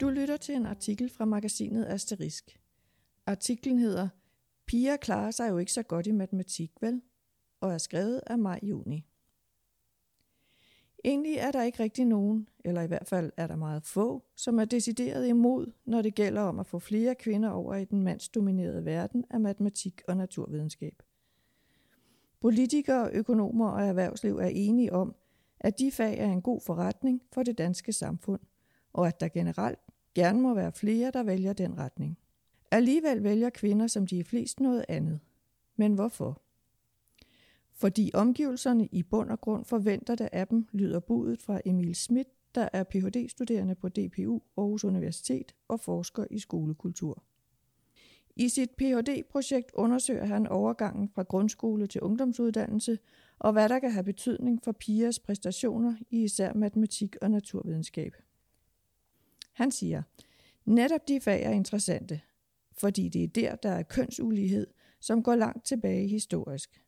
Du lytter til en artikel fra magasinet Asterisk. Artiklen hedder Piger klarer sig jo ikke så godt i matematik, vel? Og er skrevet af maj juni. Egentlig er der ikke rigtig nogen, eller i hvert fald er der meget få, som er decideret imod, når det gælder om at få flere kvinder over i den mandsdominerede verden af matematik og naturvidenskab. Politikere, økonomer og erhvervsliv er enige om, at de fag er en god forretning for det danske samfund, og at der generelt gerne må være flere, der vælger den retning. Alligevel vælger kvinder som de er flest noget andet. Men hvorfor? Fordi omgivelserne i bund og grund forventer det af dem, lyder budet fra Emil Schmidt, der er Ph.D.-studerende på DPU Aarhus Universitet og forsker i skolekultur. I sit Ph.D.-projekt undersøger han overgangen fra grundskole til ungdomsuddannelse og hvad der kan have betydning for pigers præstationer i især matematik og naturvidenskab. Han siger, netop de fag er interessante, fordi det er der, der er kønsulighed, som går langt tilbage historisk.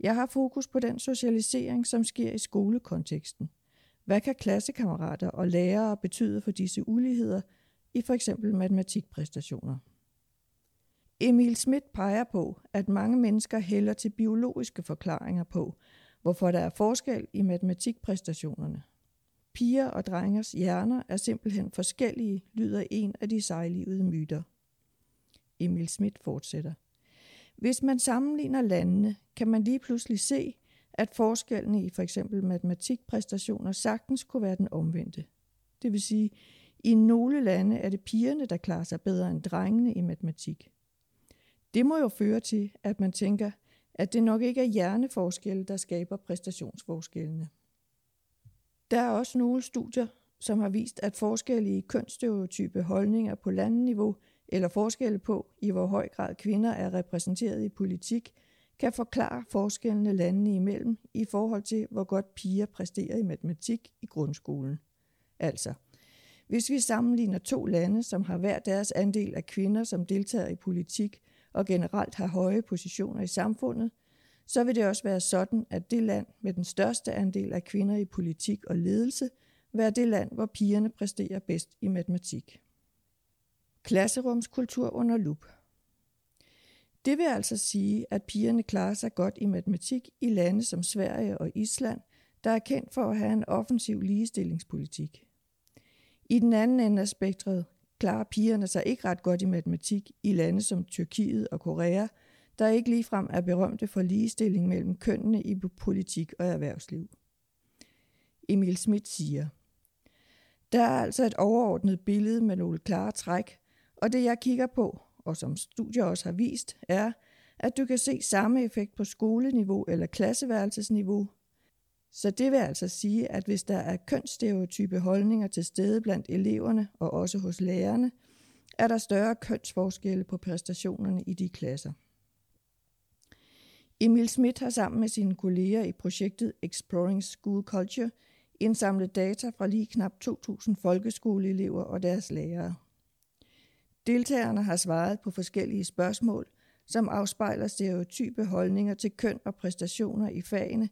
Jeg har fokus på den socialisering, som sker i skolekonteksten. Hvad kan klassekammerater og lærere betyde for disse uligheder i for eksempel matematikpræstationer? Emil Schmidt peger på, at mange mennesker hælder til biologiske forklaringer på, hvorfor der er forskel i matematikpræstationerne. Piger og drengers hjerner er simpelthen forskellige, lyder en af de sejlivede myter. Emil Schmidt fortsætter. Hvis man sammenligner landene, kan man lige pludselig se, at forskellene i f.eks. matematikpræstationer sagtens kunne være den omvendte. Det vil sige, i nogle lande er det pigerne, der klarer sig bedre end drengene i matematik. Det må jo føre til, at man tænker, at det nok ikke er hjerneforskelle, der skaber præstationsforskellene. Der er også nogle studier, som har vist, at forskellige kønsstereotype holdninger på landeniveau eller forskelle på, i hvor høj grad kvinder er repræsenteret i politik, kan forklare forskellene landene imellem i forhold til, hvor godt piger præsterer i matematik i grundskolen. Altså, hvis vi sammenligner to lande, som har hver deres andel af kvinder, som deltager i politik og generelt har høje positioner i samfundet, så vil det også være sådan, at det land med den største andel af kvinder i politik og ledelse, være det land, hvor pigerne præsterer bedst i matematik. Klasserumskultur under lup. Det vil altså sige, at pigerne klarer sig godt i matematik i lande som Sverige og Island, der er kendt for at have en offensiv ligestillingspolitik. I den anden ende af spektret klarer pigerne sig ikke ret godt i matematik i lande som Tyrkiet og Korea, der ikke ligefrem er berømte for ligestilling mellem kønnene i politik og erhvervsliv. Emil Schmidt siger, Der er altså et overordnet billede med nogle klare træk, og det jeg kigger på, og som studier også har vist, er, at du kan se samme effekt på skoleniveau eller klasseværelsesniveau. Så det vil altså sige, at hvis der er kønsstereotype holdninger til stede blandt eleverne og også hos lærerne, er der større kønsforskelle på præstationerne i de klasser. Emil Schmidt har sammen med sine kolleger i projektet Exploring School Culture indsamlet data fra lige knap 2.000 folkeskoleelever og deres lærere. Deltagerne har svaret på forskellige spørgsmål, som afspejler stereotype holdninger til køn og præstationer i fagene,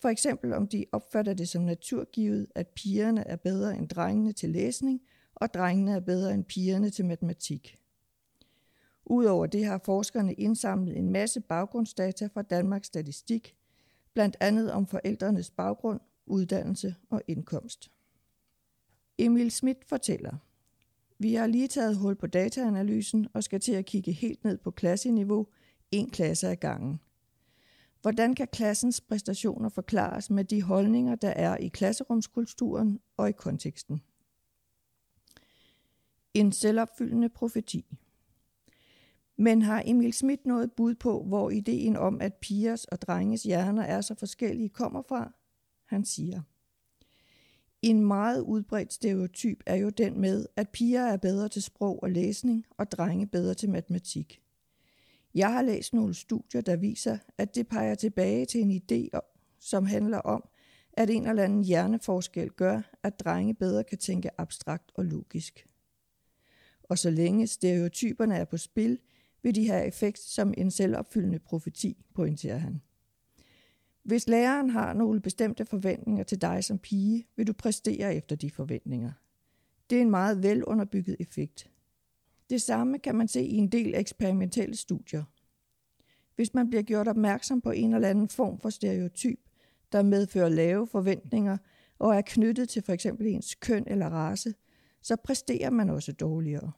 for eksempel om de opfatter det som naturgivet, at pigerne er bedre end drengene til læsning, og drengene er bedre end pigerne til matematik. Udover det har forskerne indsamlet en masse baggrundsdata fra Danmarks Statistik, blandt andet om forældrenes baggrund, uddannelse og indkomst. Emil Schmidt fortæller, vi har lige taget hul på dataanalysen og skal til at kigge helt ned på klasseniveau, en klasse ad gangen. Hvordan kan klassens præstationer forklares med de holdninger, der er i klasserumskulturen og i konteksten? En selvopfyldende profeti. Men har Emil Schmidt noget bud på, hvor ideen om, at pigers og drenges hjerner er så forskellige, kommer fra? Han siger, en meget udbredt stereotyp er jo den med, at piger er bedre til sprog og læsning, og drenge bedre til matematik. Jeg har læst nogle studier, der viser, at det peger tilbage til en idé, som handler om, at en eller anden hjerneforskel gør, at drenge bedre kan tænke abstrakt og logisk. Og så længe stereotyperne er på spil, vil de have effekt som en selvopfyldende profeti, pointerer han. Hvis læreren har nogle bestemte forventninger til dig som pige, vil du præstere efter de forventninger. Det er en meget velunderbygget effekt. Det samme kan man se i en del eksperimentelle studier. Hvis man bliver gjort opmærksom på en eller anden form for stereotyp, der medfører lave forventninger og er knyttet til f.eks. ens køn eller race, så præsterer man også dårligere.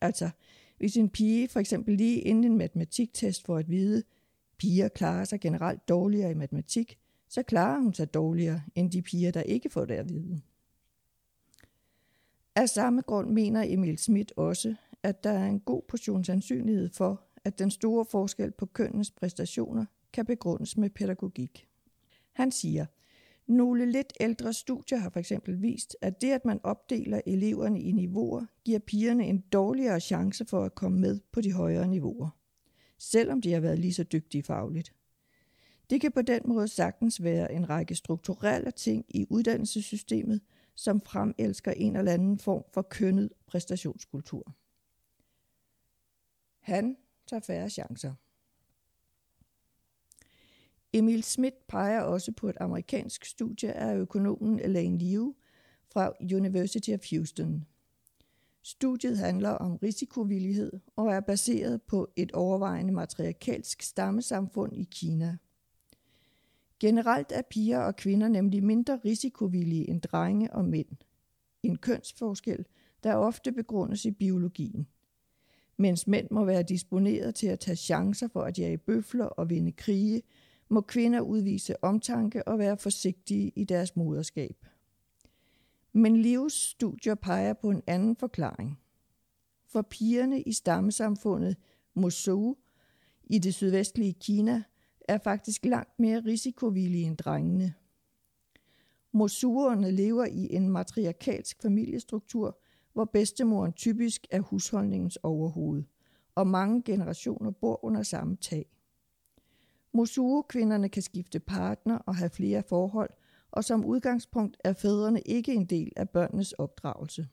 Altså, hvis en pige for eksempel lige inden en matematiktest får at vide, piger klarer sig generelt dårligere i matematik, så klarer hun sig dårligere end de piger, der ikke får det at vide. Af samme grund mener Emil Schmidt også, at der er en god portion sandsynlighed for, at den store forskel på kønnenes præstationer kan begrundes med pædagogik. Han siger, nogle lidt ældre studier har for eksempel vist, at det, at man opdeler eleverne i niveauer, giver pigerne en dårligere chance for at komme med på de højere niveauer, selvom de har været lige så dygtige fagligt. Det kan på den måde sagtens være en række strukturelle ting i uddannelsessystemet, som fremelsker en eller anden form for kønnet præstationskultur. Han tager færre chancer. Emil Schmidt peger også på et amerikansk studie af økonomen Elaine Liu fra University of Houston. Studiet handler om risikovillighed og er baseret på et overvejende matriarkalsk stammesamfund i Kina. Generelt er piger og kvinder nemlig mindre risikovillige end drenge og mænd. En kønsforskel, der ofte begrundes i biologien. Mens mænd må være disponeret til at tage chancer for at jage bøfler og vinde krige, må kvinder udvise omtanke og være forsigtige i deres moderskab. Men Livs studier peger på en anden forklaring. For pigerne i stammesamfundet Mosou i det sydvestlige Kina er faktisk langt mere risikovillige end drengene. Mosuerne lever i en matriarkalsk familiestruktur, hvor bedstemoren typisk er husholdningens overhoved, og mange generationer bor under samme tag. Mosuo-kvinderne kan skifte partner og have flere forhold, og som udgangspunkt er fædrene ikke en del af børnenes opdragelse.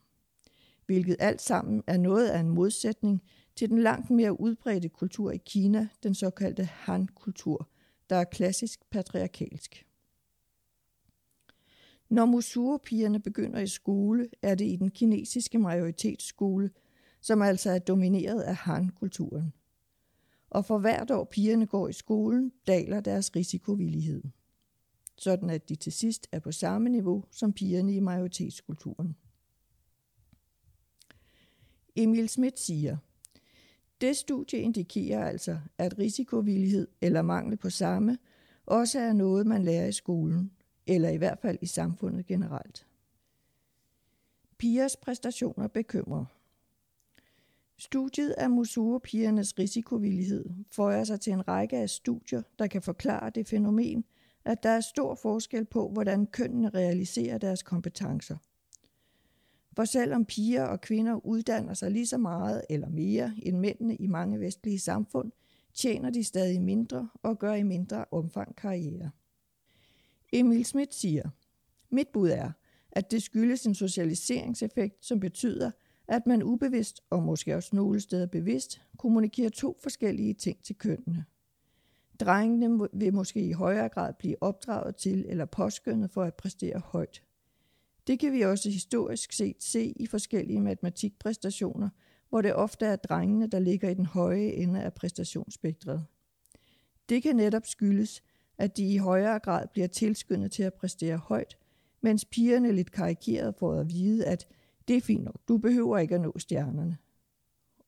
Hvilket alt sammen er noget af en modsætning til den langt mere udbredte kultur i Kina, den såkaldte Han-kultur, der er klassisk patriarkalsk. Når musurpigerne begynder i skole, er det i den kinesiske majoritetsskole, som altså er domineret af Han-kulturen og for hvert år pigerne går i skolen, daler deres risikovillighed. Sådan at de til sidst er på samme niveau som pigerne i majoritetskulturen. Emil Schmidt siger, det studie indikerer altså, at risikovillighed eller mangel på samme også er noget, man lærer i skolen, eller i hvert fald i samfundet generelt. Pigers præstationer bekymrer. Studiet af musurepigernes risikovillighed føjer sig til en række af studier, der kan forklare det fænomen, at der er stor forskel på, hvordan kønnene realiserer deres kompetencer. For selvom piger og kvinder uddanner sig lige så meget eller mere end mændene i mange vestlige samfund, tjener de stadig mindre og gør i mindre omfang karriere. Emil Schmidt siger, mit bud er, at det skyldes en socialiseringseffekt, som betyder, at man ubevidst, og måske også nogle steder bevidst, kommunikerer to forskellige ting til kønnene. Drengene vil måske i højere grad blive opdraget til eller påskyndet for at præstere højt. Det kan vi også historisk set se i forskellige matematikpræstationer, hvor det ofte er drengene, der ligger i den høje ende af præstationsspektret. Det kan netop skyldes, at de i højere grad bliver tilskyndet til at præstere højt, mens pigerne lidt karikeret får at vide, at det er fint nok. Du behøver ikke at nå stjernerne.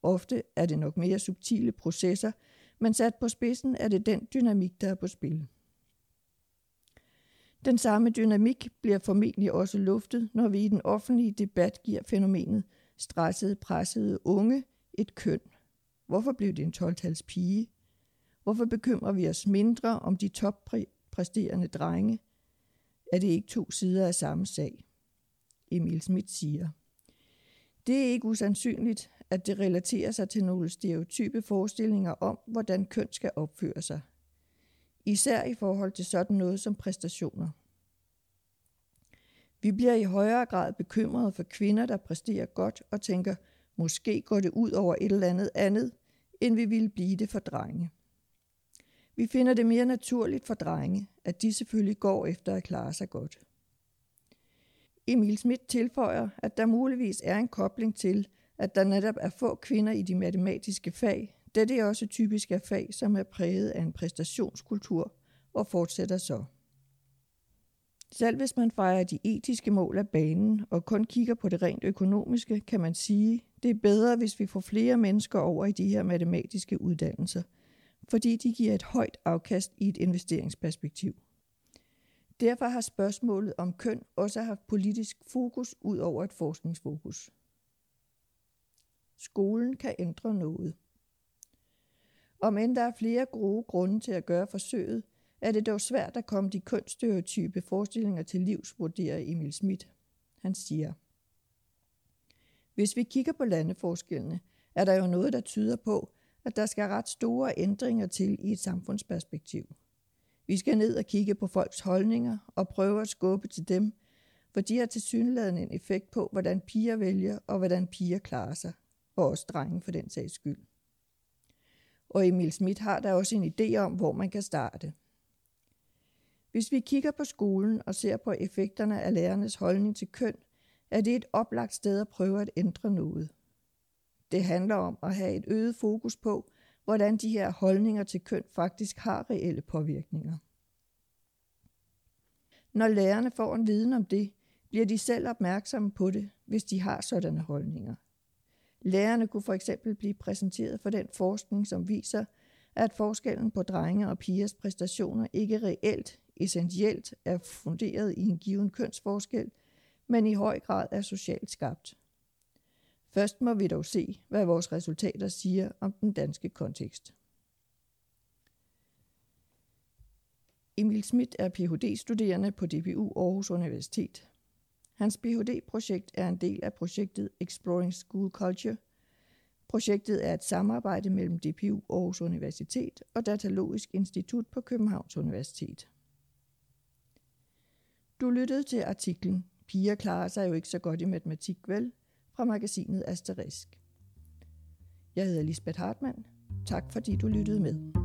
Ofte er det nok mere subtile processer, men sat på spidsen er det den dynamik, der er på spil. Den samme dynamik bliver formentlig også luftet, når vi i den offentlige debat giver fænomenet stressede, pressede unge et køn. Hvorfor blev det en 12 pige? Hvorfor bekymrer vi os mindre om de toppræsterende drenge? Er det ikke to sider af samme sag? Emil Schmidt siger. Det er ikke usandsynligt, at det relaterer sig til nogle stereotype forestillinger om, hvordan køn skal opføre sig. Især i forhold til sådan noget som præstationer. Vi bliver i højere grad bekymrede for kvinder, der præsterer godt og tænker, måske går det ud over et eller andet andet, end vi ville blive det for drenge. Vi finder det mere naturligt for drenge, at de selvfølgelig går efter at klare sig godt. Emil Schmidt tilføjer, at der muligvis er en kobling til, at der netop er få kvinder i de matematiske fag, da det også typisk er fag, som er præget af en præstationskultur, og fortsætter så. Selv hvis man fejrer de etiske mål af banen og kun kigger på det rent økonomiske, kan man sige, det er bedre, hvis vi får flere mennesker over i de her matematiske uddannelser, fordi de giver et højt afkast i et investeringsperspektiv. Derfor har spørgsmålet om køn også haft politisk fokus ud over et forskningsfokus. Skolen kan ændre noget. Om end der er flere gode grunde til at gøre forsøget, er det dog svært at komme de kønsstereotype forestillinger til livs, vurderer Emil Schmidt. Han siger, Hvis vi kigger på landeforskellene, er der jo noget, der tyder på, at der skal ret store ændringer til i et samfundsperspektiv. Vi skal ned og kigge på folks holdninger og prøve at skubbe til dem, for de har til synligheden en effekt på, hvordan piger vælger og hvordan piger klarer sig, og også drenge for den sags skyld. Og Emil Schmidt har der også en idé om, hvor man kan starte. Hvis vi kigger på skolen og ser på effekterne af lærernes holdning til køn, er det et oplagt sted at prøve at ændre noget. Det handler om at have et øget fokus på, hvordan de her holdninger til køn faktisk har reelle påvirkninger. Når lærerne får en viden om det, bliver de selv opmærksomme på det, hvis de har sådanne holdninger. Lærerne kunne for eksempel blive præsenteret for den forskning, som viser, at forskellen på drenge og pigers præstationer ikke reelt, essentielt er funderet i en given kønsforskel, men i høj grad er socialt skabt. Først må vi dog se, hvad vores resultater siger om den danske kontekst. Emil Schmidt er Ph.D.-studerende på DBU Aarhus Universitet. Hans Ph.D.-projekt er en del af projektet Exploring School Culture. Projektet er et samarbejde mellem DPU Aarhus Universitet og Datalogisk Institut på Københavns Universitet. Du lyttede til artiklen Piger klarer sig jo ikke så godt i matematik, vel? Fra magasinet Asterisk. Jeg hedder Lisbeth Hartmann. Tak fordi du lyttede med.